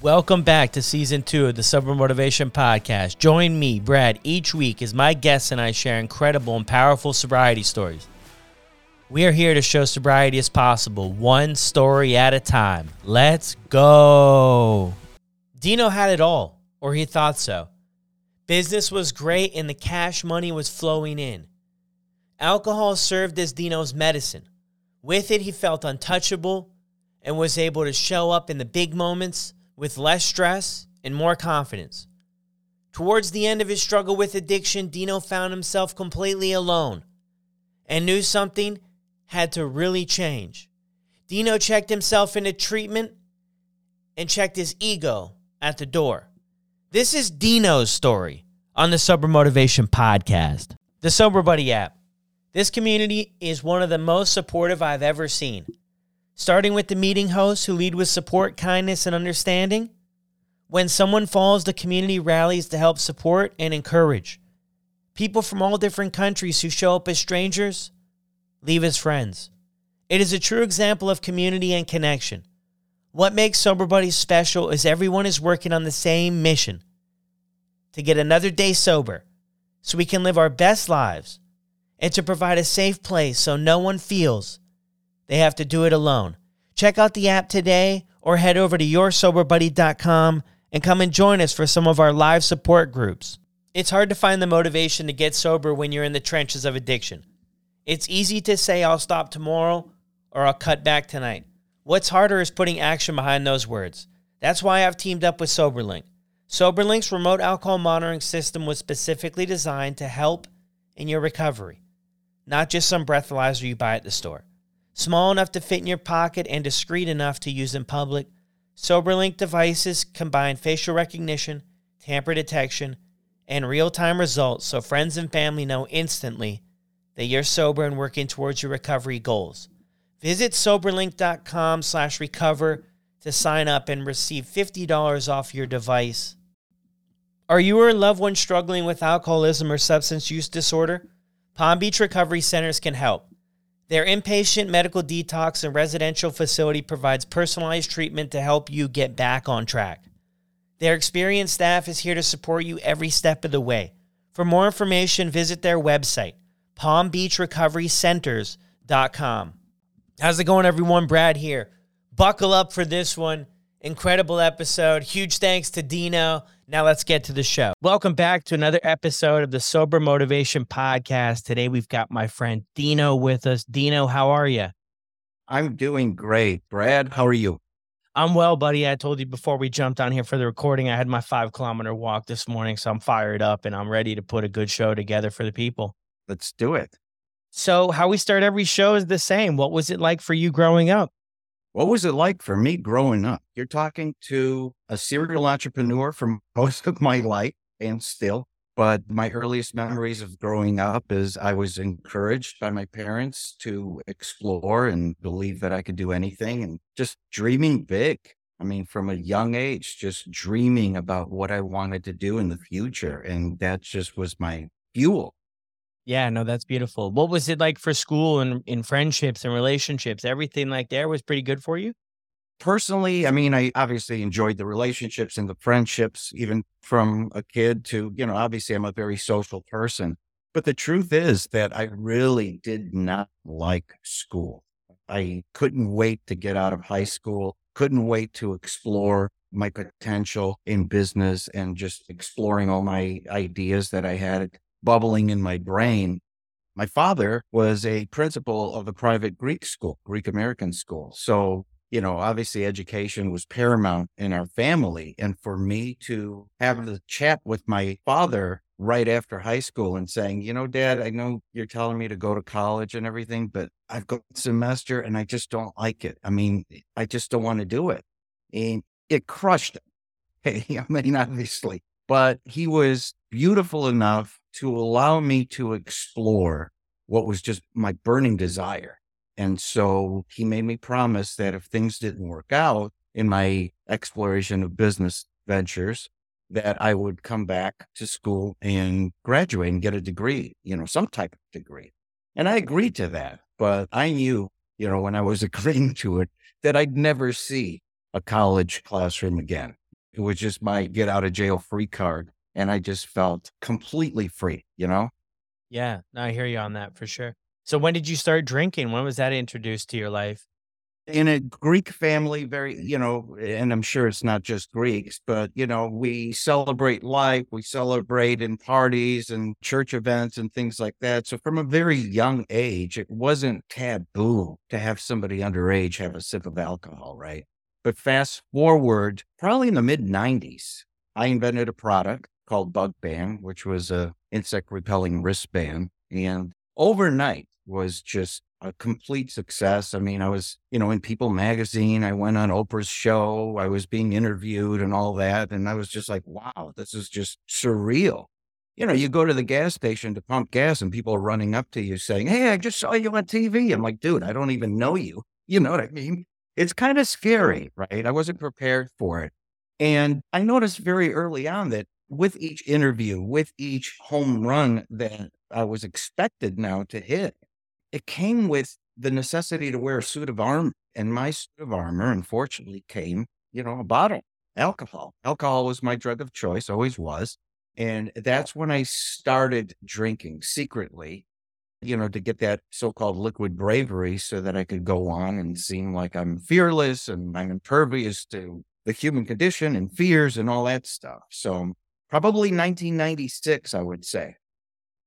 Welcome back to season two of the Sober Motivation Podcast. Join me, Brad, each week as my guests and I share incredible and powerful sobriety stories. We are here to show sobriety is possible, one story at a time. Let's go. Dino had it all, or he thought so. Business was great and the cash money was flowing in. Alcohol served as Dino's medicine. With it, he felt untouchable and was able to show up in the big moments with less stress and more confidence. Towards the end of his struggle with addiction, Dino found himself completely alone and knew something had to really change. Dino checked himself into treatment and checked his ego at the door. This is Dino's story on the Sober Motivation Podcast, the Sober Buddy app. This community is one of the most supportive I've ever seen starting with the meeting hosts who lead with support, kindness, and understanding. When someone falls, the community rallies to help support and encourage. People from all different countries who show up as strangers leave as friends. It is a true example of community and connection. What makes Sober Buddies special is everyone is working on the same mission to get another day sober so we can live our best lives and to provide a safe place so no one feels they have to do it alone. Check out the app today or head over to yoursoberbuddy.com and come and join us for some of our live support groups. It's hard to find the motivation to get sober when you're in the trenches of addiction. It's easy to say, I'll stop tomorrow or I'll cut back tonight. What's harder is putting action behind those words. That's why I've teamed up with SoberLink. SoberLink's remote alcohol monitoring system was specifically designed to help in your recovery, not just some breathalyzer you buy at the store. Small enough to fit in your pocket and discreet enough to use in public, SoberLink devices combine facial recognition, tamper detection, and real-time results so friends and family know instantly that you're sober and working towards your recovery goals. Visit soberlink.com slash recover to sign up and receive $50 off your device. Are you or a loved one struggling with alcoholism or substance use disorder? Palm Beach Recovery Centers can help. Their inpatient medical detox and residential facility provides personalized treatment to help you get back on track. Their experienced staff is here to support you every step of the way. For more information, visit their website, palmbeachrecoverycenters.com. How's it going, everyone? Brad here. Buckle up for this one. Incredible episode. Huge thanks to Dino. Now let's get to the show. Welcome back to another episode of the Sober Motivation Podcast. Today we've got my friend Dino with us. Dino, how are you? I'm doing great. Brad, how are you? I'm well, buddy. I told you before we jumped on here for the recording, I had my five kilometer walk this morning, so I'm fired up and I'm ready to put a good show together for the people. Let's do it. So, how we start every show is the same. What was it like for you growing up? What was it like for me growing up? You're talking to a serial entrepreneur for most of my life and still. But my earliest memories of growing up is I was encouraged by my parents to explore and believe that I could do anything and just dreaming big. I mean, from a young age, just dreaming about what I wanted to do in the future. And that just was my fuel. Yeah, no, that's beautiful. What was it like for school and in friendships and relationships? Everything like there was pretty good for you? Personally, I mean, I obviously enjoyed the relationships and the friendships, even from a kid to, you know, obviously I'm a very social person. But the truth is that I really did not like school. I couldn't wait to get out of high school, couldn't wait to explore my potential in business and just exploring all my ideas that I had bubbling in my brain. My father was a principal of a private Greek school, Greek American school. So, you know, obviously education was paramount in our family. And for me to have the chat with my father right after high school and saying, you know, dad, I know you're telling me to go to college and everything, but I've got a semester and I just don't like it. I mean, I just don't want to do it. And it crushed him. Hey, I mean, obviously, but he was beautiful enough to allow me to explore what was just my burning desire. And so he made me promise that if things didn't work out in my exploration of business ventures, that I would come back to school and graduate and get a degree, you know, some type of degree. And I agreed to that. But I knew, you know, when I was agreeing to it, that I'd never see a college classroom again. It was just my get out of jail free card. And I just felt completely free, you know? Yeah, I hear you on that for sure. So when did you start drinking? When was that introduced to your life? in a Greek family, very, you know, and I'm sure it's not just Greeks, but, you know, we celebrate life, we celebrate in parties and church events and things like that. So from a very young age, it wasn't taboo to have somebody underage have a sip of alcohol, right? But fast forward, probably in the mid 90s, I invented a product called Bug Band, which was a insect repelling wristband. And overnight was just a complete success. I mean, I was, you know, in People magazine. I went on Oprah's show. I was being interviewed and all that. And I was just like, wow, this is just surreal. You know, you go to the gas station to pump gas and people are running up to you saying, Hey, I just saw you on TV. I'm like, dude, I don't even know you. You know what I mean? It's kind of scary, right? I wasn't prepared for it. And I noticed very early on that with each interview, with each home run that I was expected now to hit, it came with the necessity to wear a suit of armor. And my suit of armor, unfortunately, came, you know, a bottle, alcohol. Alcohol was my drug of choice, always was. And that's when I started drinking secretly, you know, to get that so called liquid bravery so that I could go on and seem like I'm fearless and I'm impervious to the human condition and fears and all that stuff. So probably 1996, I would say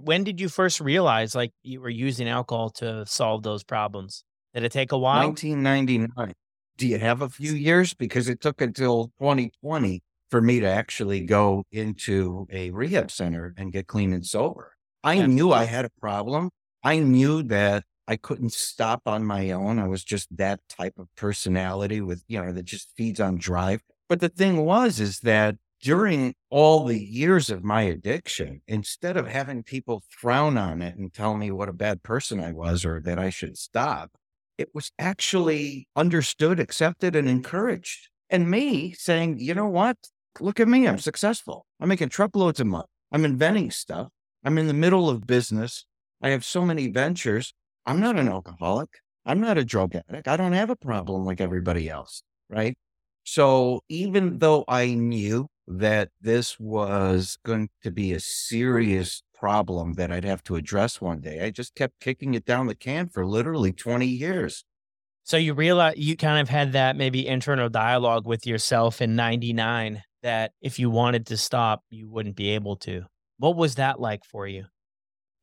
when did you first realize like you were using alcohol to solve those problems? Did it take a while? 1999. Do you have a few years? Because it took until 2020 for me to actually go into a rehab center and get clean and sober. I yeah. knew I had a problem. I knew that I couldn't stop on my own. I was just that type of personality with, you know, that just feeds on drive. But the thing was, is that during all the years of my addiction, instead of having people frown on it and tell me what a bad person I was or that I should stop, it was actually understood, accepted, and encouraged. And me saying, you know what? Look at me. I'm successful. I'm making truckloads of money. I'm inventing stuff. I'm in the middle of business. I have so many ventures. I'm not an alcoholic. I'm not a drug addict. I don't have a problem like everybody else. Right. So even though I knew that this was going to be a serious problem that I'd have to address one day. I just kept kicking it down the can for literally 20 years. So you realize you kind of had that maybe internal dialogue with yourself in 99 that if you wanted to stop, you wouldn't be able to. What was that like for you?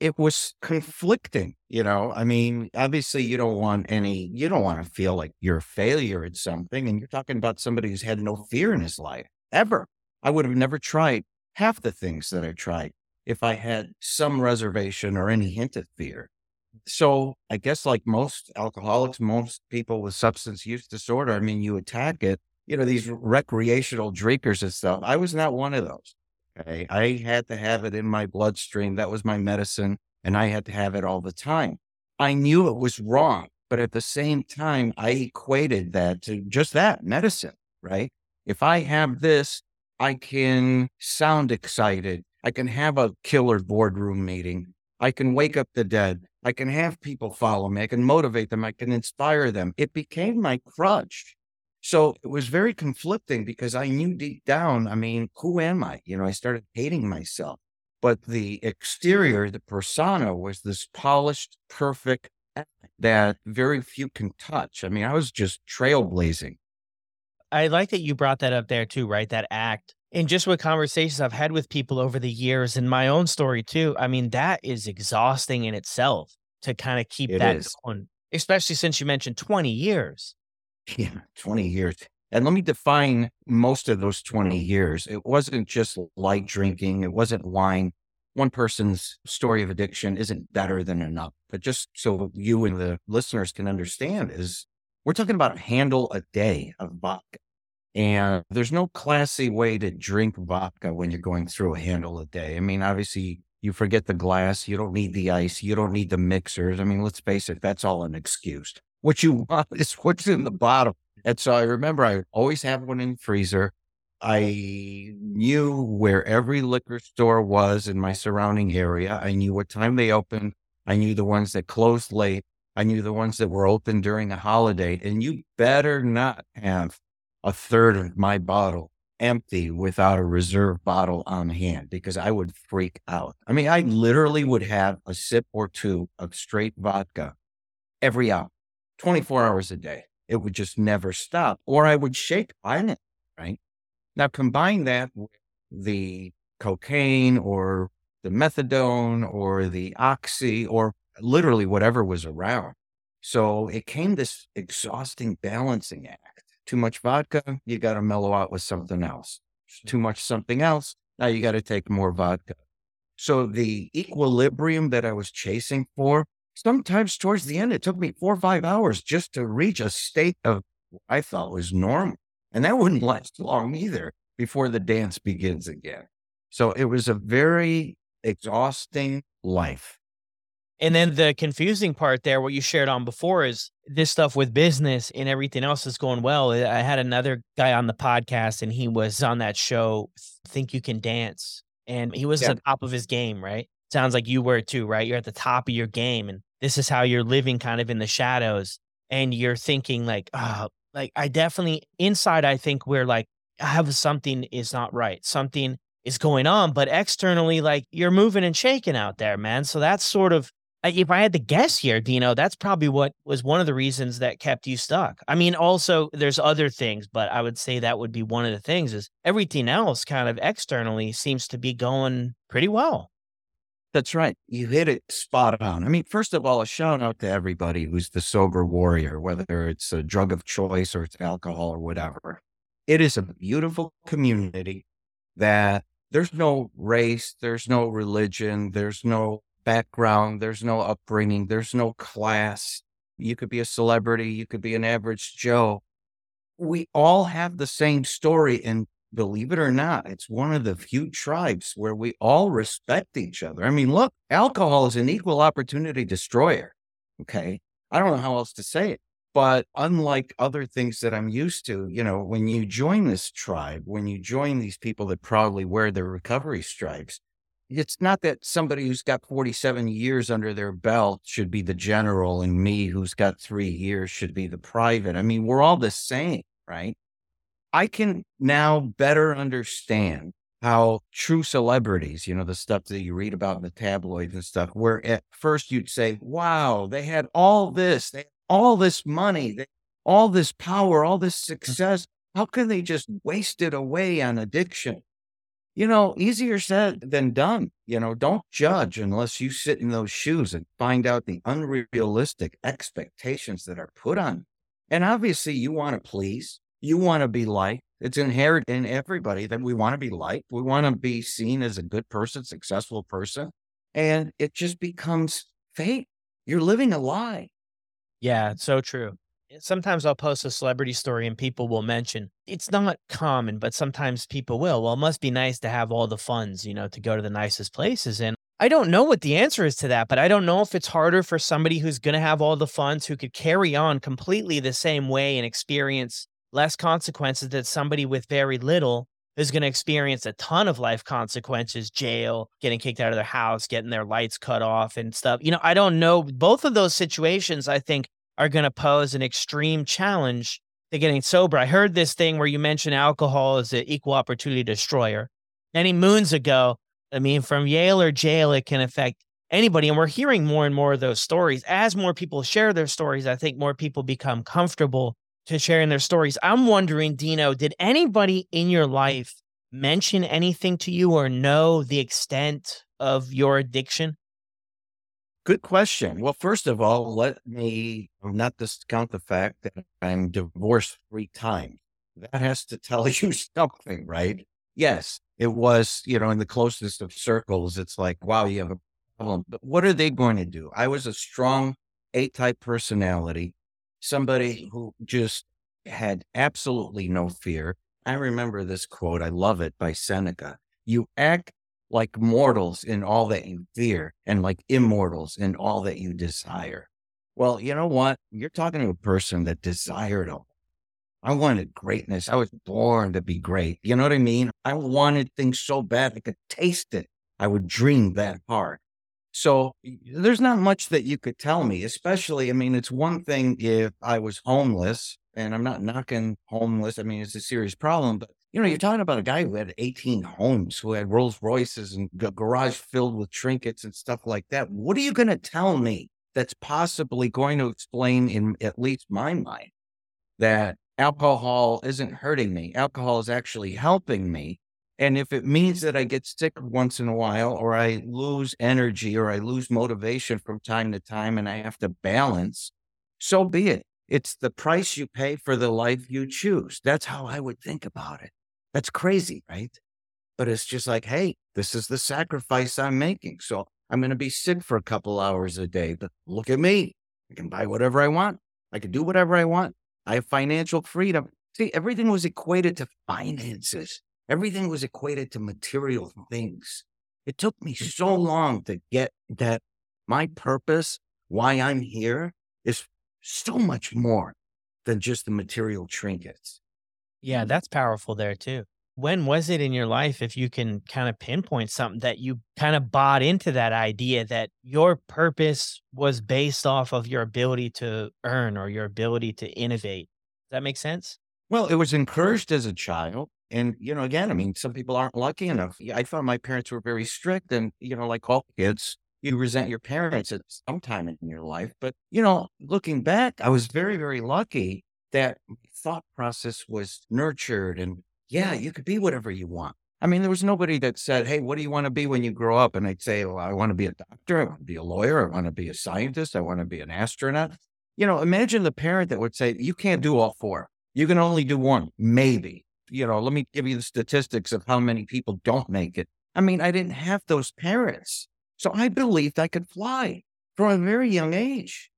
It was conflicting, you know. I mean, obviously, you don't want any, you don't want to feel like you're a failure at something. And you're talking about somebody who's had no fear in his life ever. I would have never tried half the things that I tried if I had some reservation or any hint of fear. So I guess like most alcoholics, most people with substance use disorder, I mean, you attack it, you know, these recreational drinkers and stuff. I was not one of those. Okay. I had to have it in my bloodstream. That was my medicine. And I had to have it all the time. I knew it was wrong, but at the same time, I equated that to just that medicine, right? If I have this, I can sound excited. I can have a killer boardroom meeting. I can wake up the dead. I can have people follow me. I can motivate them. I can inspire them. It became my crutch. So it was very conflicting because I knew deep down, I mean, who am I? You know, I started hating myself. But the exterior, the persona was this polished, perfect that very few can touch. I mean, I was just trailblazing. I like that you brought that up there too, right? That act. And just with conversations I've had with people over the years and my own story too, I mean, that is exhausting in itself to kind of keep it that is. going, especially since you mentioned 20 years. Yeah, 20 years. And let me define most of those 20 years. It wasn't just light drinking, it wasn't wine. One person's story of addiction isn't better than enough. But just so you and the listeners can understand, is we're talking about a handle a day of vodka. And there's no classy way to drink vodka when you're going through a handle a day. I mean, obviously, you forget the glass, you don't need the ice, you don't need the mixers. I mean, let's face it, that's all an excuse. What you want is what's in the bottle. And so I remember I always have one in the freezer. I knew where every liquor store was in my surrounding area. I knew what time they opened. I knew the ones that closed late. I knew the ones that were open during a holiday. And you better not have a third of my bottle empty without a reserve bottle on hand because I would freak out. I mean, I literally would have a sip or two of straight vodka every hour, 24 hours a day. It would just never stop, or I would shake violently, right? Now, combine that with the cocaine or the methadone or the oxy or literally whatever was around. So it came this exhausting balancing act. Too much vodka, you got to mellow out with something else. Too much something else, now you got to take more vodka. So the equilibrium that I was chasing for, sometimes towards the end, it took me four or five hours just to reach a state of I thought was normal. And that wouldn't last long either before the dance begins again. So it was a very exhausting life. And then the confusing part there, what you shared on before is this stuff with business and everything else is going well. I had another guy on the podcast and he was on that show, Think You Can Dance. And he was yeah. at the top of his game, right? Sounds like you were too, right? You're at the top of your game. And this is how you're living kind of in the shadows. And you're thinking, like, oh, like I definitely inside, I think we're like, I have something is not right. Something is going on. But externally, like you're moving and shaking out there, man. So that's sort of if I had to guess here, Dino, that's probably what was one of the reasons that kept you stuck. I mean, also there's other things, but I would say that would be one of the things is everything else kind of externally seems to be going pretty well. That's right. You hit it spot on. I mean, first of all, a shout out to everybody who's the sober warrior, whether it's a drug of choice or it's alcohol or whatever. It is a beautiful community that there's no race, there's no religion, there's no background, there's no upbringing, there's no class. You could be a celebrity, you could be an average Joe. We all have the same story. And believe it or not, it's one of the few tribes where we all respect each other. I mean, look, alcohol is an equal opportunity destroyer. Okay. I don't know how else to say it. But unlike other things that I'm used to, you know, when you join this tribe, when you join these people that proudly wear their recovery stripes, it's not that somebody who's got 47 years under their belt should be the general and me who's got three years should be the private. I mean, we're all the same, right? I can now better understand how true celebrities, you know, the stuff that you read about in the tabloids and stuff, where at first you'd say, wow, they had all this, they had all this money, they, all this power, all this mm. success. How can they just waste it away on addiction? You know, easier said than done. You know, don't judge unless you sit in those shoes and find out the unrealistic expectations that are put on. And obviously, you want to please, you want to be liked. It's inherent in everybody that we want to be liked. We want to be seen as a good person, successful person. And it just becomes fake. You're living a lie. Yeah, so true. Sometimes I'll post a celebrity story and people will mention it's not common, but sometimes people will. Well, it must be nice to have all the funds, you know, to go to the nicest places. And I don't know what the answer is to that, but I don't know if it's harder for somebody who's going to have all the funds who could carry on completely the same way and experience less consequences than somebody with very little is going to experience a ton of life consequences jail getting kicked out of their house getting their lights cut off and stuff. You know i don't know both of those situations i think are going to pose an extreme challenge to getting sober. I heard this thing where you mentioned alcohol is an equal opportunity destroyer. Many moons ago i mean from yale or jail it can affect anybody and we're hearing more and more of those stories. As more people share their stories i think more people become comfortable to sharing their stories. I'm wondering, Dino, did anybody in your life mention anything to you or know the extent of your addiction? Good question. Well, first of all, let me not discount the fact that I'm divorced three times. That has to tell you something, right? Yes, it was, you know, in the closest of circles, it's like, wow, you have a problem. But what are they going to do? I was a strong A type personality somebody who just had absolutely no fear. I remember this quote. I love it by Seneca. You act like mortals in all that you fear and like immortals in all that you desire. Well, you know what? You're talking to a person that desired all. I wanted greatness. I was born to be great. You know what I mean? I wanted things so bad I could taste it. I would dream that hard. So there's not much that you could tell me, especially, I mean, it's one thing if I was homeless and I'm not knocking homeless. I mean, it's a serious problem, but You know, you're talking about a guy who had 18 homes, who had Rolls Royces and a garage filled with trinkets and stuff like that. What are you going to tell me that's possibly going to explain, in at least my mind, that alcohol isn't hurting me? Alcohol is actually helping me. And if it means that I get sick mm. once in a while, or I lose energy, or I lose motivation from time to time, and I have to balance, so be it. It's the price you pay for the life you choose. That's how I would think about it. That's crazy, right? But it's just like, hey, this is the sacrifice I'm making. So I'm going to be sick for a couple hours a day, but look at me. I can buy whatever I want. I can do whatever I want. I have financial freedom. See, everything was equated to finances. Everything was equated to material things. It took me mm. so long to get that my purpose, why I'm here, is so much more than just the material trinkets. Yeah, that's powerful there too. When was it in your life, if you can kind of pinpoint something that you kind of bought into that idea that your purpose was based off of your ability to earn or your ability to innovate? Does that make sense? Well, it was encouraged as a child. And, you know, again, I mean, some people aren't lucky enough. I thought my parents were very strict. And, you know, like all kids, you resent your parents at some time in your life. But, you know, looking back, I was very, very lucky that thought process was nurtured and yeah, you could be whatever you want. I mean, there was nobody that said, Hey, what do you want to be when you grow up? And I'd say, Well, I want to be a doctor. I want to be a lawyer. I want to be a scientist. I want to be an astronaut. You know, imagine the parent that would say, You can't do all four. You can only do one, maybe. You know, let me give you the statistics of how many people don't make it. I mean, I didn't have those parents. So I believed I could fly from a very young age.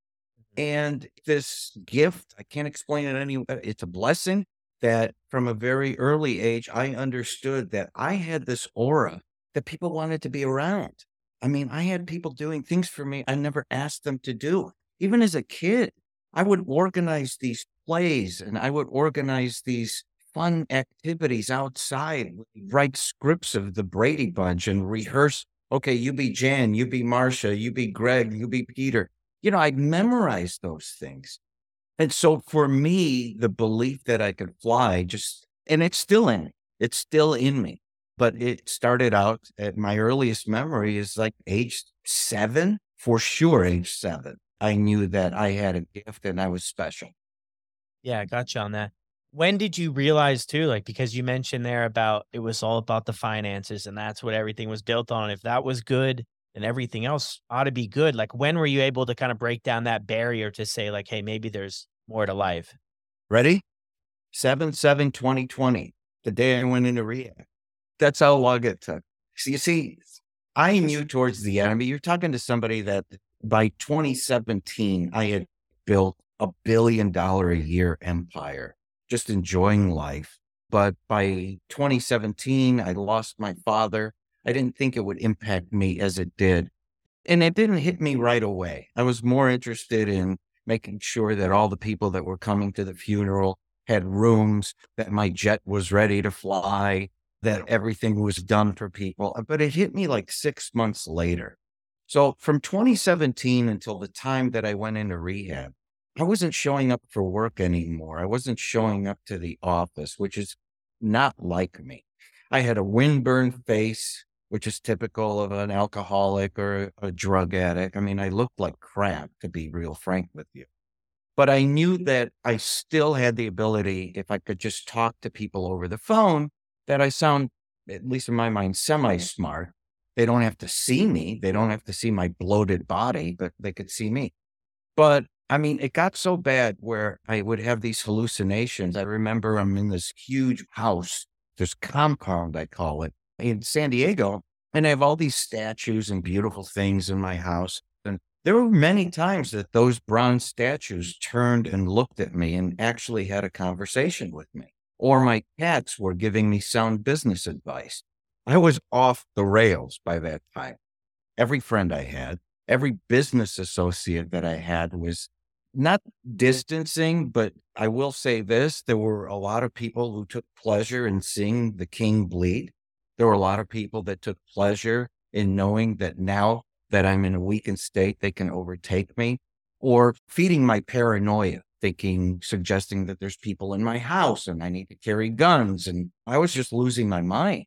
And this gift, I can't explain it any, uh, it's a blessing that from a very early age, I understood that I had this aura that people wanted to be around. I mean, I had people doing things for me I never asked them to do. Even as a kid, I would organize these plays and I would organize these fun activities outside, write scripts of the Brady Bunch and rehearse. Okay, you be Jan, you be Marcia, you be Greg, you be Peter you know, I'd memorize those things. And so for me, the belief that I could fly just, and it's still in me, it's still in me. But it started out at my earliest memory is like age seven, for sure, age seven. I knew that I had a gift and I was special. Yeah, I got you on that. When did you realize too, like, because you mentioned there about it was all about the finances and that's what everything was built on. If that was good, and everything else ought to be good. Like, when were you able to kind of break down that barrier to say, like, hey, maybe there's more to life? Ready? 7 7 2020, the day I went into rehab. That's how long it took. So you see, I knew towards the end. I mean, you're talking to somebody that by 2017, I had built a billion dollar a year empire, just enjoying life. But by 2017, I lost my father. I didn't think it would impact me as it did. And it didn't hit me right away. I was more interested in making sure that all the people that were coming to the funeral had rooms, that my jet was ready to fly, that everything was done for people. But it hit me like six months later. So from 2017 until the time that I went into rehab, I wasn't showing up for work anymore. I wasn't showing up to the office, which is not like me. I had a windburned face which is typical of an alcoholic or a drug addict. I mean, I looked like crap, to be real frank with you. But I knew mm-hmm. that I still had the ability, if I could just talk to people over the phone, that I sound, at least in my mind, mm-hmm. semi smart. They don't have to see me. They don't have to see my bloated body, but they could see me. But I mean, it got so bad where I would have these hallucinations. I remember I'm in this huge house, this compound, I call it in San Diego, and I have all these statues and beautiful things in my house. And there were many times that those bronze statues turned and looked at me and actually had a conversation with me. Or my cats were giving me sound business advice. I was off the rails by that time. Every friend I had, every business associate that I had was not distancing, but I will say this there were a lot of people who took pleasure in seeing the king bleed. There were a lot of people that took pleasure in knowing that now that I'm in a weakened state, they can overtake me or feeding my paranoia. thinking, suggesting that there's people in my house and I need to carry guns. And I was just losing my mind.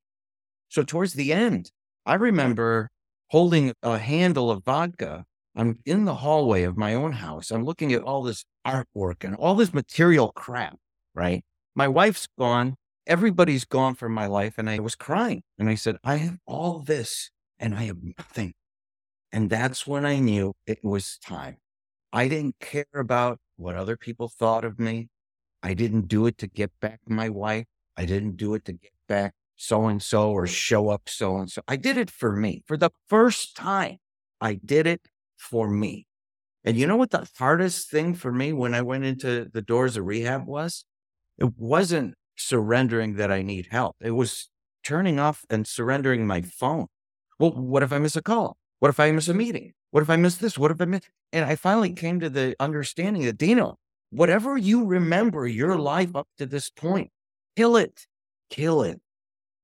So towards the end, I remember holding a handle of vodka. I'm in the hallway of my own house. I'm looking at all this artwork and all this material crap, right? My wife's gone. Everybody's gone from my life. And I was crying. And I said, I have all this and I have nothing. And that's when I knew it was time. I didn't care about what other people thought of me. I didn't do it to get back my wife. I didn't do it to get back so and so or show up so and so. I did it for me. For the first time, I did it for me. And you know what the hardest thing for me when I went into the doors of rehab was? It wasn't surrendering that I need help. It was turning off and surrendering my phone. Well, what if I miss a call? What if I miss a meeting? What if I miss this? What if I miss? And I finally came to the understanding that Dino, whatever you remember your life up to this point, kill it, kill it.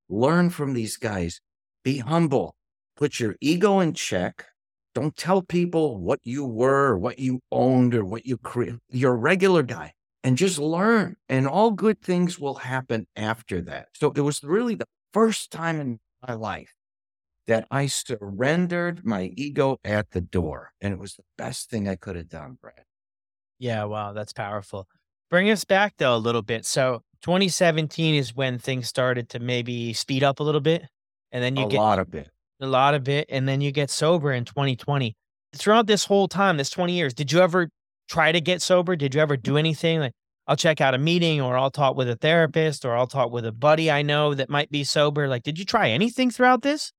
Learn from these guys. Be humble. Put your ego in check. Don't tell people what you were, or what you owned, or what you created. You're a regular guy and just learn. And all good things will happen after that. So it was really the first time in my life that I surrendered my ego at the door. And it was the best thing I could have done, Brad. Yeah, wow, that's powerful. Bring us back though a little bit. So 2017 is when things started to maybe speed up a little bit. And then you a get a lot of it. A lot of it. And then you get sober in 2020. Throughout this whole time, this 20 years, did you ever try to get sober? Did you ever do anything like I'll check out a meeting or I'll talk with a therapist or I'll talk with a buddy I know that might be sober? Like, did you try anything throughout this?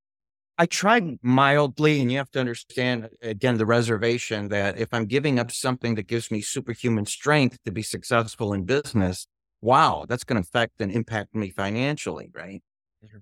I tried mildly, and you have to understand again the reservation that if I'm giving up something that gives me superhuman strength to be successful in business, wow, that's going to affect and impact me financially, right?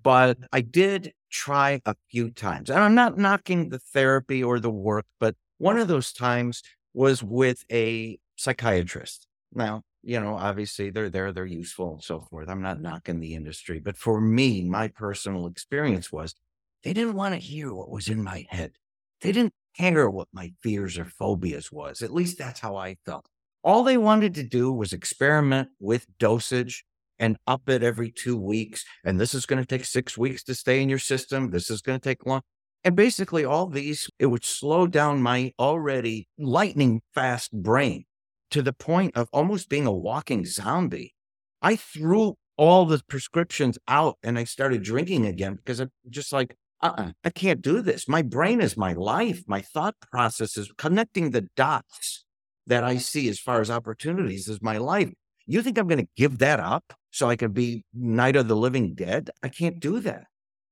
But I did try a few times, and I'm not knocking the therapy or the work, but one of those times was with a psychiatrist. Now, you know, obviously they're there, they're useful and so forth. I'm not knocking the industry, but for me, my personal experience was they didn't want to hear what was in my head. They didn't care what my fears or phobias was. At least that's how I felt. All they wanted to do was experiment with dosage and up it every two weeks. And this is going to take six weeks to stay in your system. This is going to take long. And basically, all these, it would slow down my already lightning fast brain to the point of almost being a walking zombie. I threw all the prescriptions out and I started drinking again because I'm just like, uh-uh, I can't do this. My brain is my life. My thought process is connecting the dots that I see as far as opportunities is my life. You think I'm going to give that up so I could be Night of the Living Dead? I can't do that.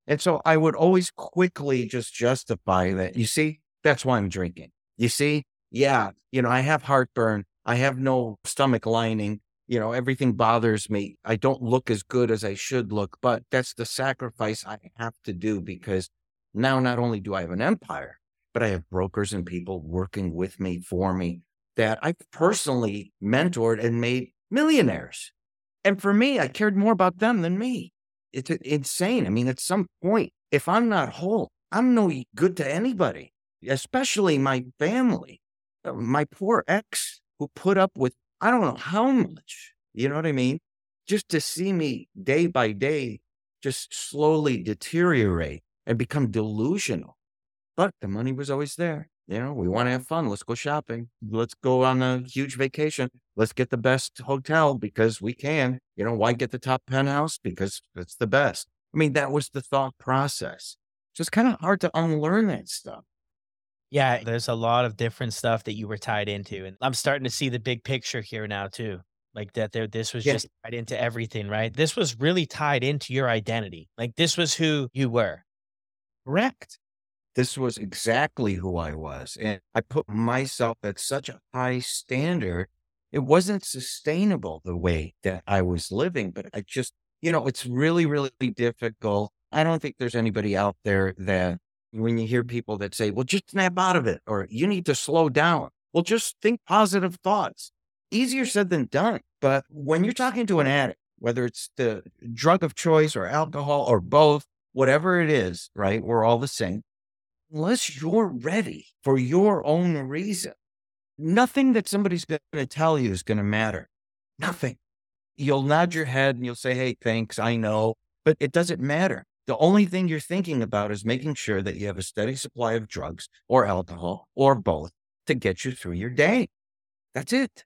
And so I would always quickly just justify that. You see, that's why I'm drinking. You see, yeah, you know, I have heartburn. I have no stomach lining you know, everything bothers me. I don't look as good as I should look, but that's the sacrifice I have to do because now not only do I have an empire, but I have brokers and people working with me for me that I personally mentored and made millionaires. And for me, I cared more about them than me. It's insane. I mean, at some point, if I'm not whole, I'm no good to anybody, especially my family. Uh, my poor ex who put up with I don't know how much, you know what I mean? Just to see me day by day just slowly deteriorate and become delusional. But the money was always there. You know, we want to have fun. Let's go shopping. Let's go on a huge vacation. Let's get the best hotel because we can. You know, why get the top penthouse? Because it's the best. I mean, that was the thought process. So it's kind of hard to unlearn that stuff. Yeah, there's a lot of different stuff that you were tied into. And I'm starting to see the big picture here now too. Like that there this was Yeah. just tied into everything, right? This was really tied into your identity. Like this was who you were. Correct. This was exactly who I was. And I put myself at such a high standard. It wasn't sustainable the way that I was living, but I just, you know, it's really, really difficult. I don't think there's anybody out there that when you hear people that say, well, just snap out of it or you need to slow down. Well, just think positive thoughts. Easier said than done. But when you're talking to an addict, whether it's the drug of choice or alcohol or both, whatever it is, right? We're all the same. Unless you're ready for your own reason, Nothing that somebody's going to tell you is going to matter. Nothing. You'll nod your head and you'll say, Hey, thanks. I know, but it doesn't matter. The only thing you're thinking about is making sure that you have a steady supply of drugs or alcohol or both to get you through your day. That's it.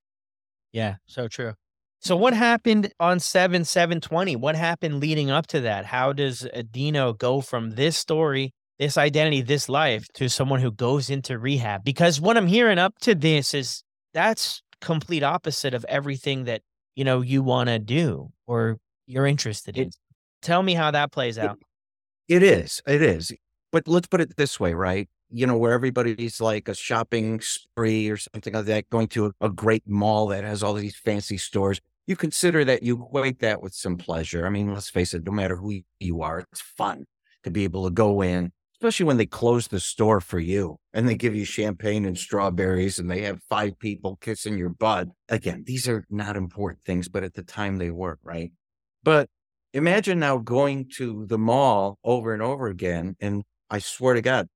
Yeah, so true. So what happened on 7 720? What happened leading up to that? How does a Dino go from this story, this identity, this life to someone who goes into rehab? Because what I'm hearing up to this is that's complete opposite of everything that, you know, you want to do or you're interested in. It, Tell me how that plays out. It, it is. It is. But let's put it this way, right? you know, where everybody's like a shopping spree or something like that, going to a, a, great mall that has all these fancy stores you consider that you equate that with some pleasure. I mean, let's face it, no matter who you are, it's fun to be able to go in, especially when they close the store for you and they give you champagne and strawberries and they have five people kissing your butt. Again, these are not important things, but at the time they were, right? But imagine now going to the mall over and over again. And I swear to God,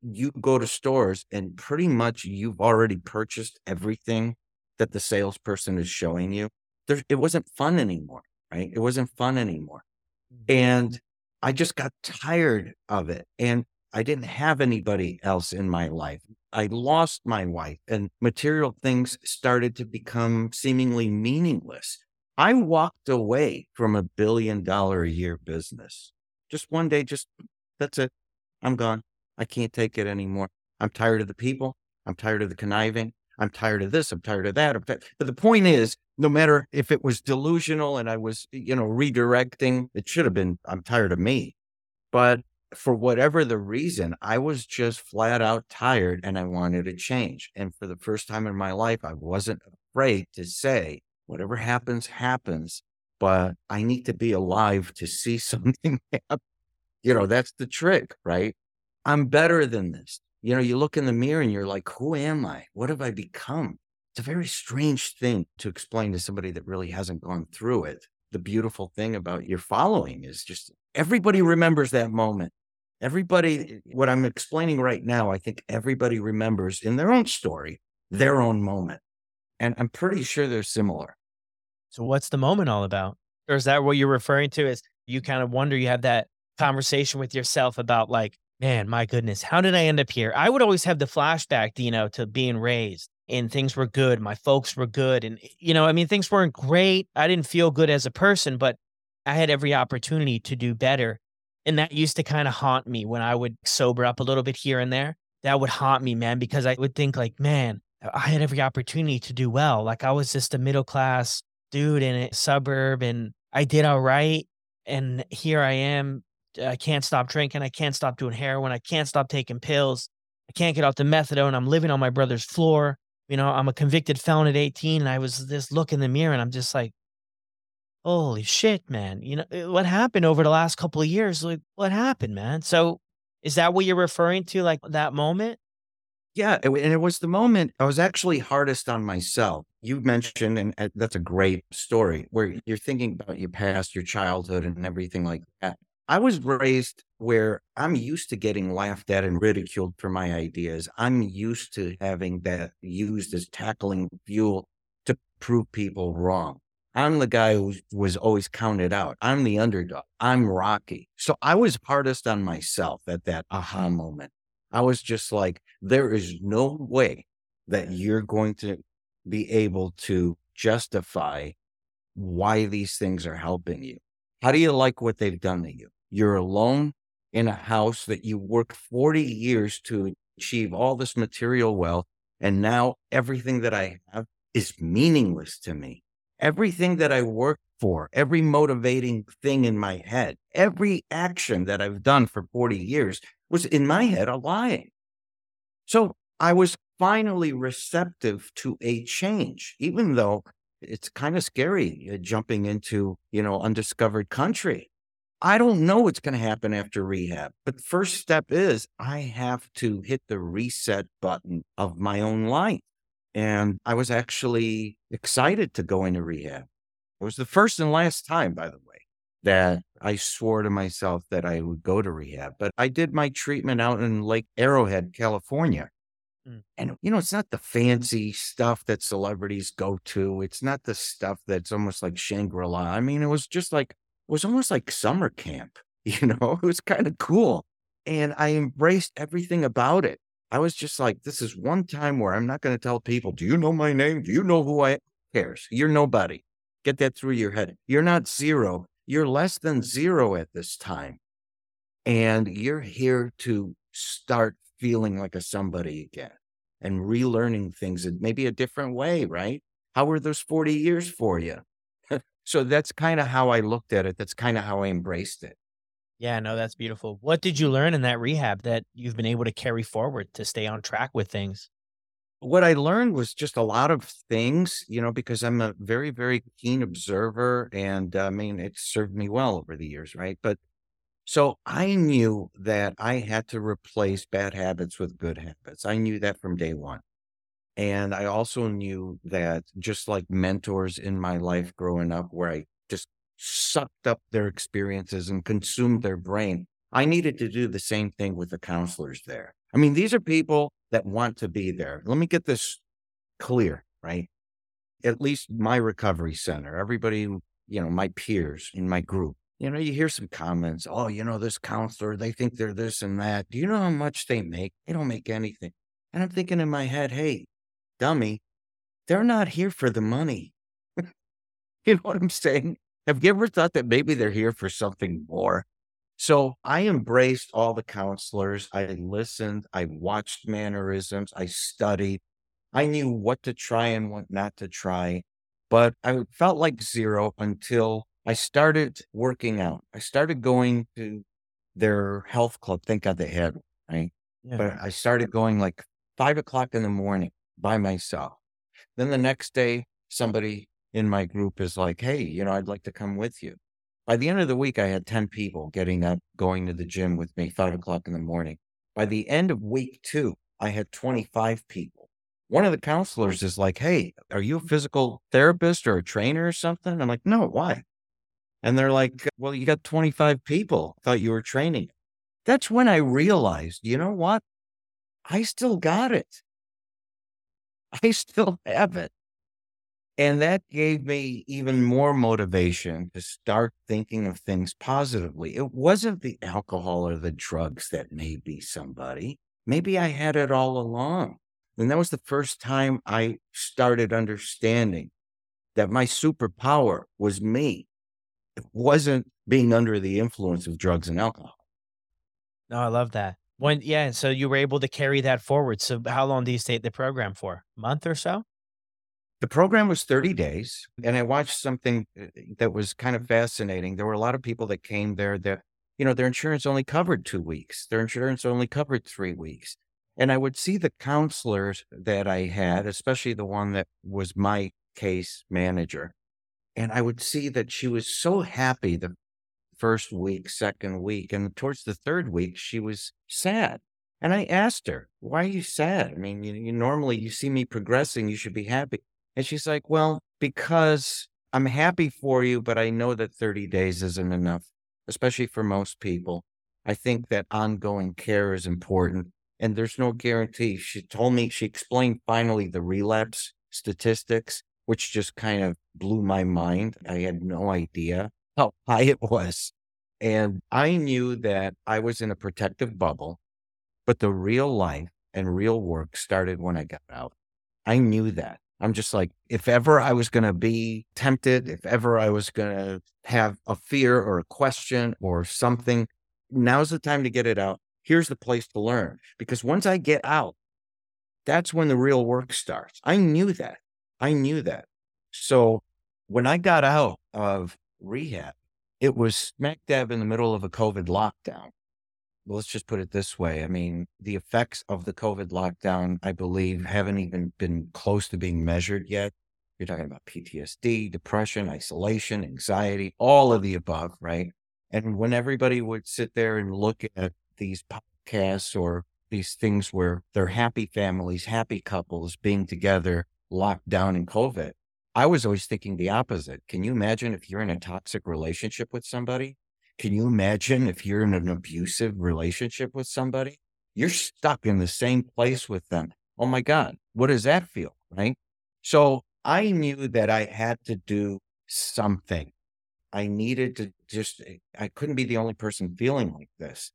you go to stores and pretty much you've already purchased everything that the salesperson is showing you there, it wasn't fun anymore, right? It wasn't fun anymore. Mm-hmm. And I just got tired of it. And I didn't have anybody else in my life. I lost my wife, and material things started to become seemingly meaningless. I walked away from a billion dollar a year business. Just one day, just that's it. I'm gone. I can't take it anymore. I'm tired of the people. I'm tired of the conniving. I'm tired of this. I'm tired of that. But the point is, no matter if it was delusional and I was, you know, redirecting, it should have been, I'm tired of me. But for whatever the reason, I was just flat out tired and I wanted to change. And for the first time in my life, I wasn't afraid to say, whatever happens, happens. But I need to be alive to see something happen. You know, that's the trick, right? I'm better than this. You know, you look in the mirror and you're like, who am I? What have I become? It's a very strange thing to explain to somebody that really hasn't gone through it. The beautiful thing about your following is just everybody remembers that moment. Everybody, eh, what I'm explaining right now, I think everybody remembers in their own story, their own moment. And I'm pretty sure they're similar. So, what's the moment all about? Or is that what you're referring to? Is you kind of wonder, you have that conversation with yourself about, like, man, my goodness, how did I end up here? I would always have the flashback, you know, to being raised and things were good. My folks were good. And, eh, you know, I mean, things weren't great. I didn't feel good as a person, but I had every opportunity to do better. And that used to kind of haunt me when I would sober up a little bit here and there. That would haunt me, man, because I would think, like, man, I had every opportunity to do well. Like, I was just a middle class dude in a suburb and I did all right. And here I am I can't stop drinking. I can't stop doing heroin. I can't stop taking pills. I can't get off the methadone. I'm living on my brother's floor. You know, I'm a convicted felon at 18. And I was this look in the mirror and I'm just like, holy shit, man. You know, eh, what happened over the last couple of years? Like, what happened, man? So is that what you're referring to? Like that moment? Yeah. And it was the moment I was actually hardest on myself. You mentioned, and that's a great story where you're thinking about your past, your childhood, and everything like that. I was raised where I'm used to getting laughed at and ridiculed for my ideas. I'm used to having that used as tackling fuel to prove people wrong. I'm the guy who was always counted out. I'm the underdog. I'm Rocky. So I was hardest on myself at that aha mm-hmm. moment. I was just like, there is no way that you're going to be able to justify why these things are helping you. How do you like what they've done to you? You're alone in a house that you worked 40 years to achieve all this material wealth. And now everything that I have is meaningless to me. Everything that I worked for, every motivating thing in my head, every action that I've done for 40 years was in my head a lie. So I was finally receptive to a change, even though it's kind of scary uh, jumping into, you know, undiscovered country. I don't know what's going to happen after rehab, but the first step is I have to hit the reset button of my own life. And I was actually excited to go into rehab. It was the first and last time, by the way, that I swore to myself that I would go to rehab. But I did my treatment out in Lake Arrowhead, California. Mm. And, you know, it's not the fancy stuff that celebrities go to. It's not the stuff that's almost like Shangri La. I mean, it was just like, it was almost like summer camp, you know, it was kind of cool. And I embraced everything about it. I was just like, this is one time where I'm not going to tell people, do you know my name? Do you know who I am? cares? You're nobody. Get that through your head. You're not zero. You're less than zero at this time. And you're here to start feeling like a somebody again and relearning things in maybe a different way, right? How were those 40 years for you? so that's kind of how I looked at it. That's kind of how I embraced it. Yeah, no, that's beautiful. What did you learn in that rehab that you've been able to carry forward to stay on track with things? What I learned was just a lot of things, you know, because I'm a very, very keen observer. And uh, I mean, it served me well over the years, right? But so I knew that I had to replace bad habits with good habits. I knew that from day one. And I also knew that just like mentors in my life growing up, where I just sucked up their experiences and consumed their brain, I needed to do the same thing with the counselors there. I mean, these are people that want to be there. Let me get this clear, right? At least my recovery center, everybody, you know, my peers in my group, you know, you hear some comments, oh, you know, this counselor, they think they're this and that. Do you know how much they make? They don't make anything. And I'm thinking in my head, hey, dummy, they're not here for the money. you know what I'm saying? Have you ever thought that maybe they're here for something more? So I embraced all the counselors. I listened. I watched mannerisms. I studied. I knew what to try and what not to try. But I felt like zero until I started working out. I started going to their health club. Thank God they had, right? Yeah. But I started going like five o'clock in the morning by myself. Then the next day, somebody in my group is like, Hey, you know, I'd like to come with you. By the end of the week, I had 10 people getting up, going to the gym with me, five o'clock in the morning. By the end of week two, I had 25 people. One of the counselors is like, Hey, are you a physical therapist or a trainer or something? I'm like, No, why? And they're like, well, you got 25 people. Thought you were training. That's when I realized, you know what? I still got it. I still have it. And that gave me even more motivation to start thinking of things positively. It wasn't the alcohol or the drugs that made me somebody. Maybe I had it all along. And that was the first time I started understanding that my superpower was me it wasn't being under the influence of drugs and alcohol. No, I love that. When yeah, so you were able to carry that forward. So how long do you stay at the program for? A month or so? The program was 30 days, and I watched something uh, that was kind of fascinating. There were a lot of people that came there that, you know, their insurance only covered two weeks, their insurance only covered three weeks. And I would see the counselors that I had, especially the one that was my case manager, and I would see that she was so happy the first week, second week, and towards the third week, she was sad. And I asked her, "Why are you sad? I mean, you, you normally you see me progressing, you should be happy." And she's like, "Well, because I'm happy for you, but I know that 30 days isn't enough, especially for most people. I think that ongoing care is important, and there's no guarantee." She told me she explained finally the relapse statistics which just kind of blew my mind. I had no idea how high it was. And I knew that I was in a protective bubble, but the real life and real work started when I got out. I knew that. I'm just like, if ever I was going to be tempted, if ever I was going to have a fear or a question or something, now's the time to get it out. Here's the place to learn. Because once I get out, that's when the real work starts. I knew that. I knew that. So when I got out of rehab, it was smack dab in the middle of a COVID lockdown. Let's just put it this way. I mean, the effects of the COVID lockdown, I believe, haven't even been close to being measured yet. You're talking about PTSD, depression, isolation, anxiety, all of the above, right? And when everybody would sit there and look at these podcasts or these things where they're happy families, happy couples being together, locked down in COVID. I was always thinking the opposite. Can you imagine if you're in a toxic relationship with somebody? Can you imagine if you're in an abusive relationship with somebody? You're stuck in the same place with them. Oh my God, what does that feel? Right. So I knew that I had to do something. I needed to just, eh, I couldn't be the only person feeling like this.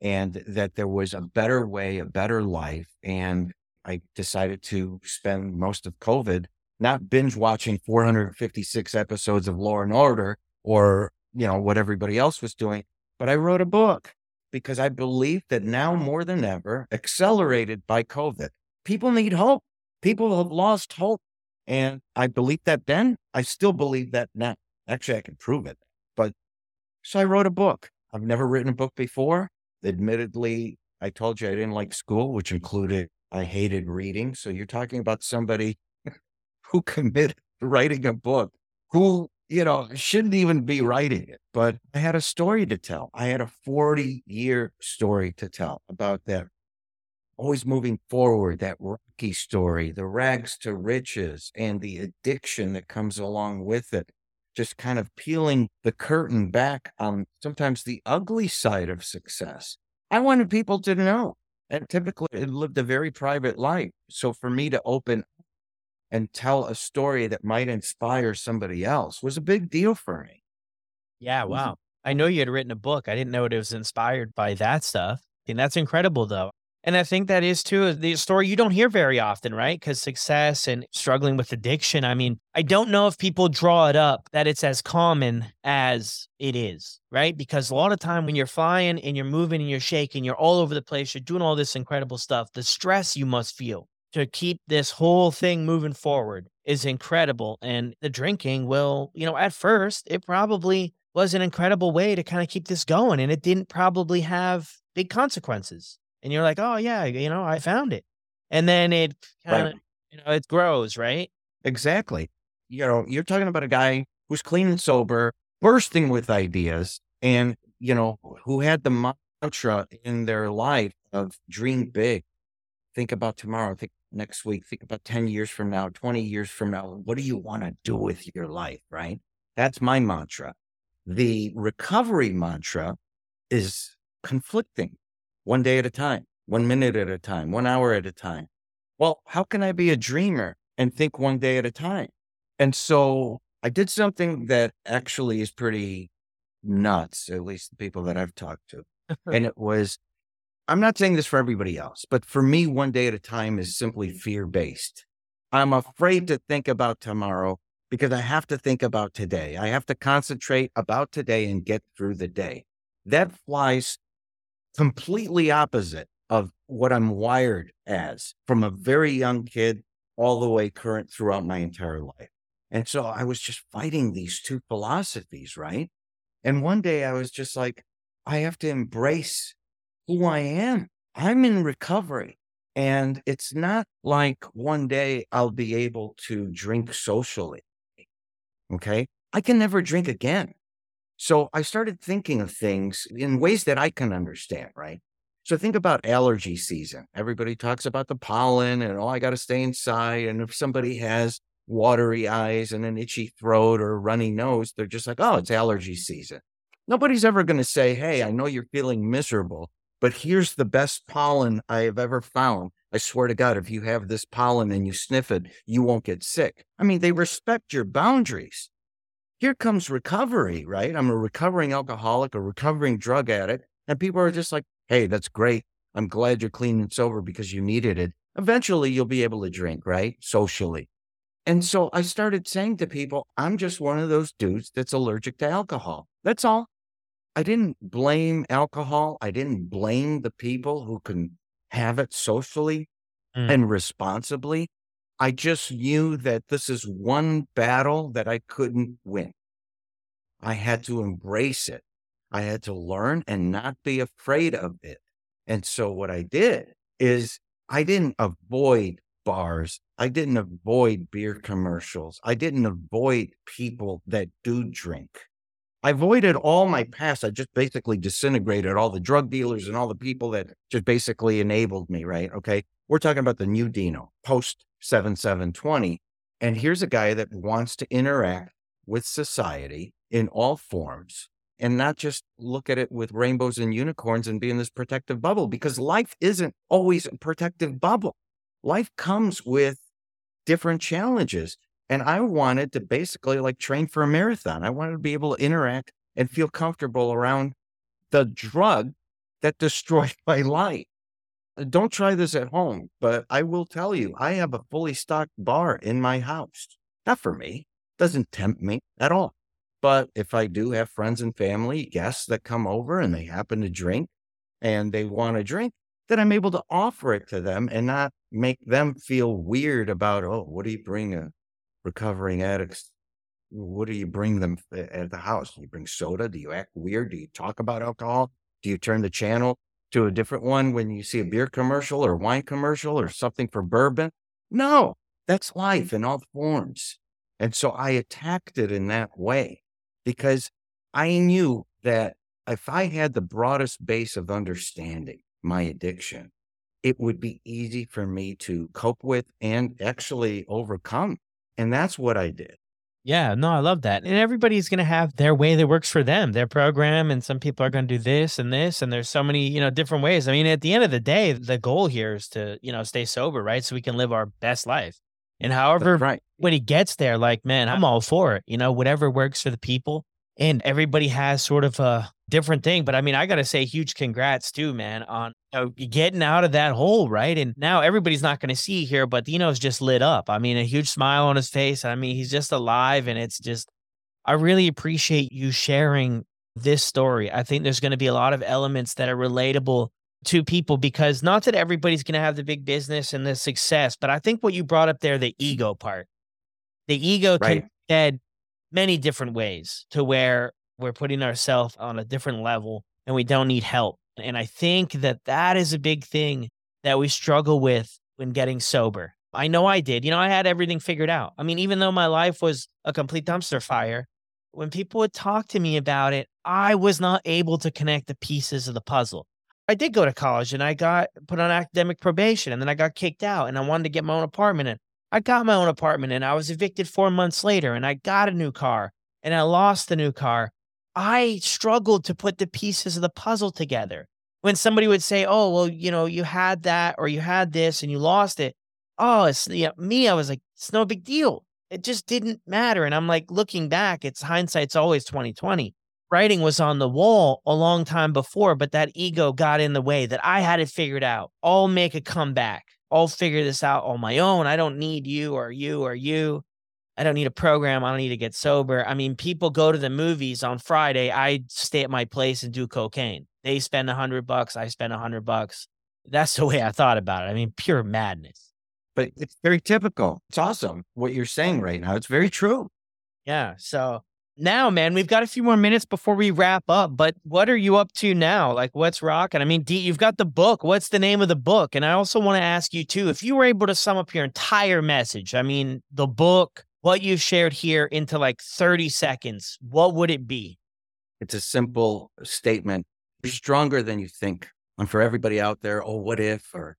And that there was a better way, a better life. And I decided to spend most of COVID not binge watching 456 episodes of Law and Order or, you know, what everybody else was doing, but I wrote a book because I believe that now more than ever, accelerated by COVID, people need hope. People have lost hope. And I believe that then. I still believe that now. Actually, I can prove it. But so I wrote a book. I've never written a book before. Admittedly, I told you I didn't like school, which included I hated reading. So you're talking about somebody who committed writing a book, who, you know, shouldn't even be writing it. But I had a story to tell. I had a 40 year story to tell about that. Always moving forward, that Rocky story, the rags to riches, and the addiction that comes along with it. Just kind of peeling the curtain back on sometimes the ugly side of success. I wanted people to know and typically it lived a very private life. So for me to open and tell a story that might inspire somebody else was a big deal for me. Yeah, mm-hmm. wow. I know you had written a book. I didn't know it was inspired by that stuff. And that's incredible though. And I think that is too the story you don't hear very often, right? Because success and struggling with addiction. I mean, I don't know if people draw it up that it's as common as it is, right? Because a lot of time when you're flying and you're moving and you're shaking, you're all over the place, you're doing all this incredible stuff, the stress you must feel to keep this whole thing moving forward is incredible. And the drinking will, you know, at first, it probably was an incredible way to kind of keep this going. And it didn't probably have big consequences. And you're like, oh, yeah, you know, I found it. And then it kind of, right. you know, it grows, right? Exactly. You know, you're talking about a guy who's clean and sober, bursting with ideas, and, you know, who had the mantra in their life of dream big, think about tomorrow, think next week, think about 10 years from now, 20 years from now. What do you want to do with your life? Right. That's my mantra. The recovery mantra is conflicting one day at a time, one minute at a time, one hour at a time. Well, how can I be a dreamer and think one day at a time? And so I did something that actually is pretty nuts, at least the people that I've talked to. and it was I'm not saying this for everybody else, but for me, one day at a time is simply fear based. I'm afraid to think about tomorrow because I have to think about today. I have to concentrate about today and get through the day. That flies completely opposite of what I'm wired as from a very young kid all the way current throughout my entire life. And so I was just fighting these two philosophies, right? And one day I was just like, I have to embrace who I am. I'm in recovery. And it's not like one day I'll be able to drink socially. Okay. I can never drink again. So I started thinking of things in ways that I can understand, right? So think about allergy season. Everybody talks about the pollen and, oh, I got to stay inside. And if somebody has watery eyes and an itchy throat or runny nose, they're just like, oh, it's allergy season. Nobody's ever going to say, hey, I know you're feeling miserable but here's the best pollen I have ever found. I swear to God, if you have this pollen and you sniff it, you won't get sick. I mean, they respect your boundaries. Here comes recovery, right? I'm a recovering alcoholic, a recovering drug addict. And people are just like, hey, that's great. I'm glad you're clean and sober because you needed it. Eventually, you'll be able to drink, right? Socially. And so I started saying to people, I'm just one of those dudes that's allergic to alcohol. That's all. I didn't blame alcohol. I didn't blame the people who can have it socially mm. and responsibly. I just knew that this is one battle that I couldn't win. I had to embrace it. I had to learn and not be afraid of it. And so what I did is I didn't avoid bars. I didn't avoid beer commercials. I didn't avoid people that do drink. I avoided all my past. I just basically disintegrated all the drug dealers and all the people that just basically enabled me, right? Okay. We're talking about the new Dino post 7720. And here's a guy that wants to interact with society in all forms and not just look at it with rainbows and unicorns and be in this protective bubble because life isn't always a protective bubble. life comes with different challenges. And I wanted to basically like train for a marathon. I wanted to be able to interact and feel comfortable around the drug that destroyed my life. Uh, don't try this at home, but I will tell you, I have a fully stocked bar in my house. Not for me, doesn't tempt me at all. But if I do have friends and family, guests that come over and they happen to drink and they want to drink, then I'm able to offer it to them and not make them feel weird about, oh, what do you bring a recovering addicts? What do you bring them at the house? Do you bring soda? Do you act weird? Do you talk about alcohol? Do you turn the channel to a different one when you see a beer commercial or wine commercial or something for bourbon? No, that's mm-hmm. life in all forms. And so I attacked it in that way because I knew that if I had the broadest base of understanding my addiction, it would be easy for me to cope with and actually overcome. And that's what I did. Yeah, no, I love that. And everybody's going to have their way that works for them, their program. And some people are going to do this and this. And there's so many, you know, different ways. I mean, at the end of the day, the goal here is to, you know, stay sober, right? So we can live our best life. And however, right. when he gets there, like, man, I'm all for it, you know, whatever works for the people. And everybody has sort of a different thing. But I mean, I got to say, huge congrats too, man, on you know, getting out of that hole, right? And now everybody's not going to see here, but Dino's just lit up. I mean, a huge smile on his face. I mean, he's just alive. And it's just, I really appreciate you sharing this story. I think there's going to be a lot of elements that are relatable to people because not that everybody's going to have the big business and the success, but I think what you brought up there, the ego part, the ego right. can head many different ways to where we're putting ourselves on a different level and we don't need help. And I think that that is a big thing that we struggle with when getting sober. I know I did. You know, I had everything figured out. I mean, even though my life was a complete dumpster fire, when people would talk to me about it, I was not able to connect the pieces of the puzzle. I did go to college and I got put on academic probation and then I got kicked out and I wanted to get my own apartment and I got my own apartment and I was evicted 4 months later and I got a new car and I lost the new car. I struggled to put the pieces of the puzzle together. When somebody would say, "Oh, well, you know, you had that or you had this and you lost it." Oh, it's you know, me, I was like, "It's no big deal." It just didn't matter and I'm like looking back, it's hindsight's always 2020 writing was on the wall a long time before, but that ego got in the way that I had it figured out. I'll make a comeback. I'll figure this out on my own. I don't need you or you or you. I don't need a program. I don't need to get sober. I mean, people go to the movies on Friday. I stay at my place and do cocaine. They spend a hundred bucks. I spend a hundred bucks. That's the way I thought about it. I mean, pure madness. But it's very typical. It's awesome what you're saying right now. It's very true. Yeah. So now, man, we've got a few more minutes before we wrap up, but what are you up to now? Like, what's rocking? I mean, D, you've got the book. What's the name of the book? And I also want to ask you, too, if you were able to sum up your entire message, I mean, the book, what you've shared here into like 30 seconds, what would it be? It's a simple statement. You're stronger than you think. And for everybody out there, oh, what if, or,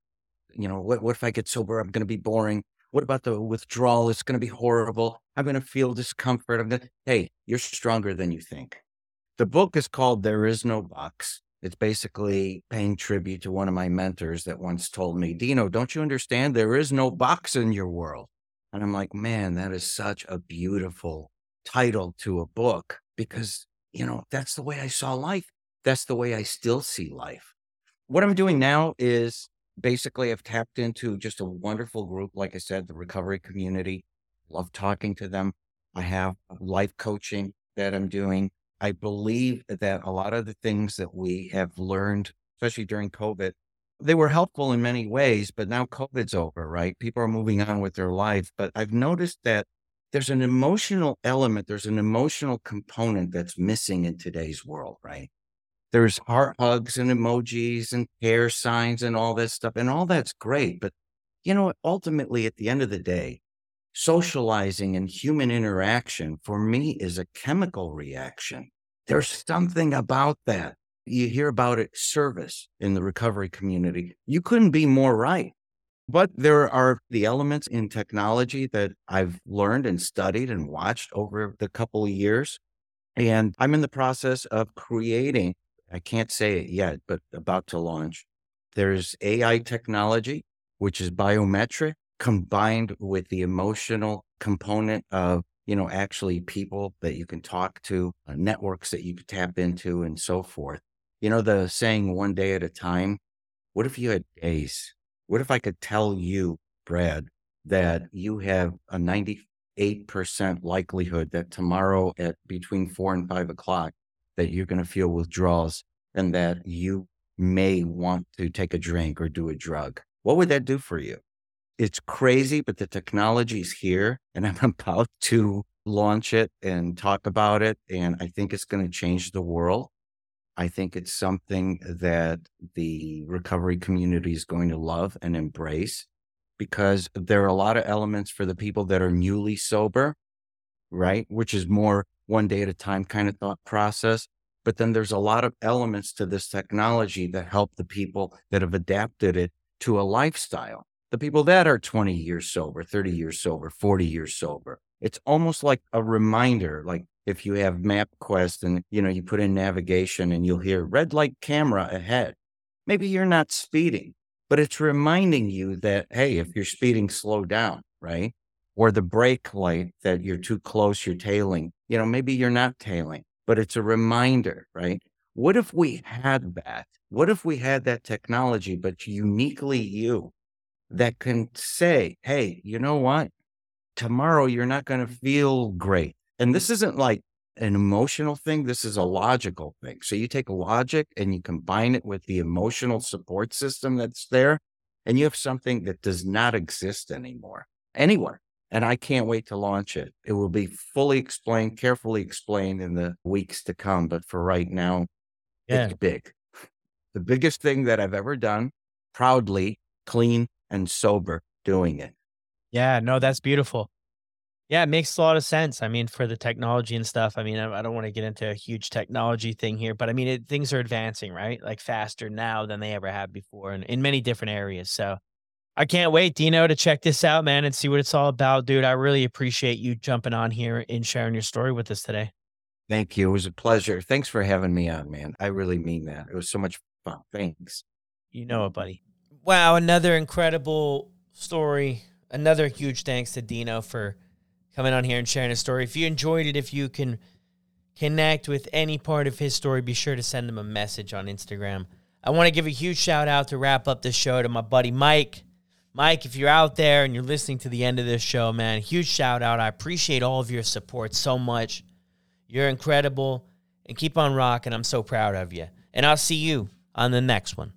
you know, what, what if I get sober? I'm going to be boring. What about the withdrawal? It's going to be horrible. I'm going to feel discomfort. I'm going to, hey, you're stronger than you think. The book is called There Is No Box. It's basically paying tribute to one of my mentors that once told me, Dino, don't you understand? There is no box in your world. And I'm like, man, that is such a beautiful title to a book because, you know, that's the way I saw life. That's the way I still see life. What I'm doing now is basically I've tapped into just a wonderful group. Like I said, the recovery community. Love talking to them. I have life coaching that I'm doing. I believe that a lot of the things that we have learned, especially during COVID, they were helpful in many ways, but now COVID's over, right? People are moving on with their life. But I've noticed that there's an emotional element, there's an emotional component that's missing in today's world, right? there's heart hugs and emojis and care signs and all this stuff. And all that's great. But, you know, ultimately, at the end of the day, socializing and human interaction for me is a chemical reaction. There's something about that. You hear about it service in the recovery community. You couldn't be more right. But there are the elements in technology that I've learned and studied and watched over the couple of years. And I'm in the process of creating I can't say it yet, but about to launch. There's AI technology, which is biometric, combined with the emotional component of, you know, actually people that you can talk to, uh, networks that you can tap into, and so forth. You know, the saying one day at a time. What if you had days? What if I could tell you, Brad, that you have a 98% likelihood that tomorrow at between four and five o'clock that you're going to feel withdrawals and that you may want to take a drink or do a drug. What would that do for you? It's crazy, but the technology is here and I'm about to launch it and talk about it. And I think it's going to change the world. I think it's something that the recovery community is going to love and embrace because there are a lot of elements for the people that are newly sober, right? Which is more one day at a time kind of thought process. But then there's a lot of elements to this technology that help the people that have adapted it to a lifestyle. The people that are 20 years sober, 30 years sober, 40 years sober. It's almost like a reminder, like if you have MapQuest and you know you put in navigation and you'll hear red light camera ahead. Maybe you're not speeding, but it's reminding you that hey, if you're speeding, slow down, right? Or the brake light that you're too close, you're tailing. You know, maybe you're not tailing but it's a reminder, right? What if we had that? What if we had that technology, but uniquely you that can say, hey, you know what? Tomorrow you're not going to feel great. And mm-hmm. this isn't like an emotional thing. This is a logical thing. So you take logic and you combine it with the emotional support system that's there, and you have something that does not exist anymore anywhere and I can't wait to launch it. It will be fully explained, carefully explained in the weeks to come. But for right now, yeah. it's big. The biggest thing that I've ever done, proudly, clean and sober, doing it. Yeah, no, that's beautiful. Yeah, it makes a lot of sense. I mean, for the technology and stuff. I mean, I, I don't want to get into a huge technology thing here, but I mean, it, things are advancing, right? Like faster now than they ever have before, and in many different areas. So I can't wait, Dino, to check this out, man, and see what it's all about, dude. I really appreciate you jumping on here and sharing your story with us today. Thank you. It was a pleasure. Thanks for having me on, man. I really mean that. It was so much fun. Thanks. You know it, buddy. Wow, another incredible story. Another huge thanks to Dino for coming on here and sharing his story. If you enjoyed it, if you can connect with any part of his story, be sure to send him a message on Instagram. I want to give a huge shout out to wrap up this show to my buddy Mike. Mike, if you're out there and you're listening to the end of this show, man, huge shout out. I appreciate all of your support so much. You're incredible and keep on rocking. I'm so proud of you. And I'll see you on the next one.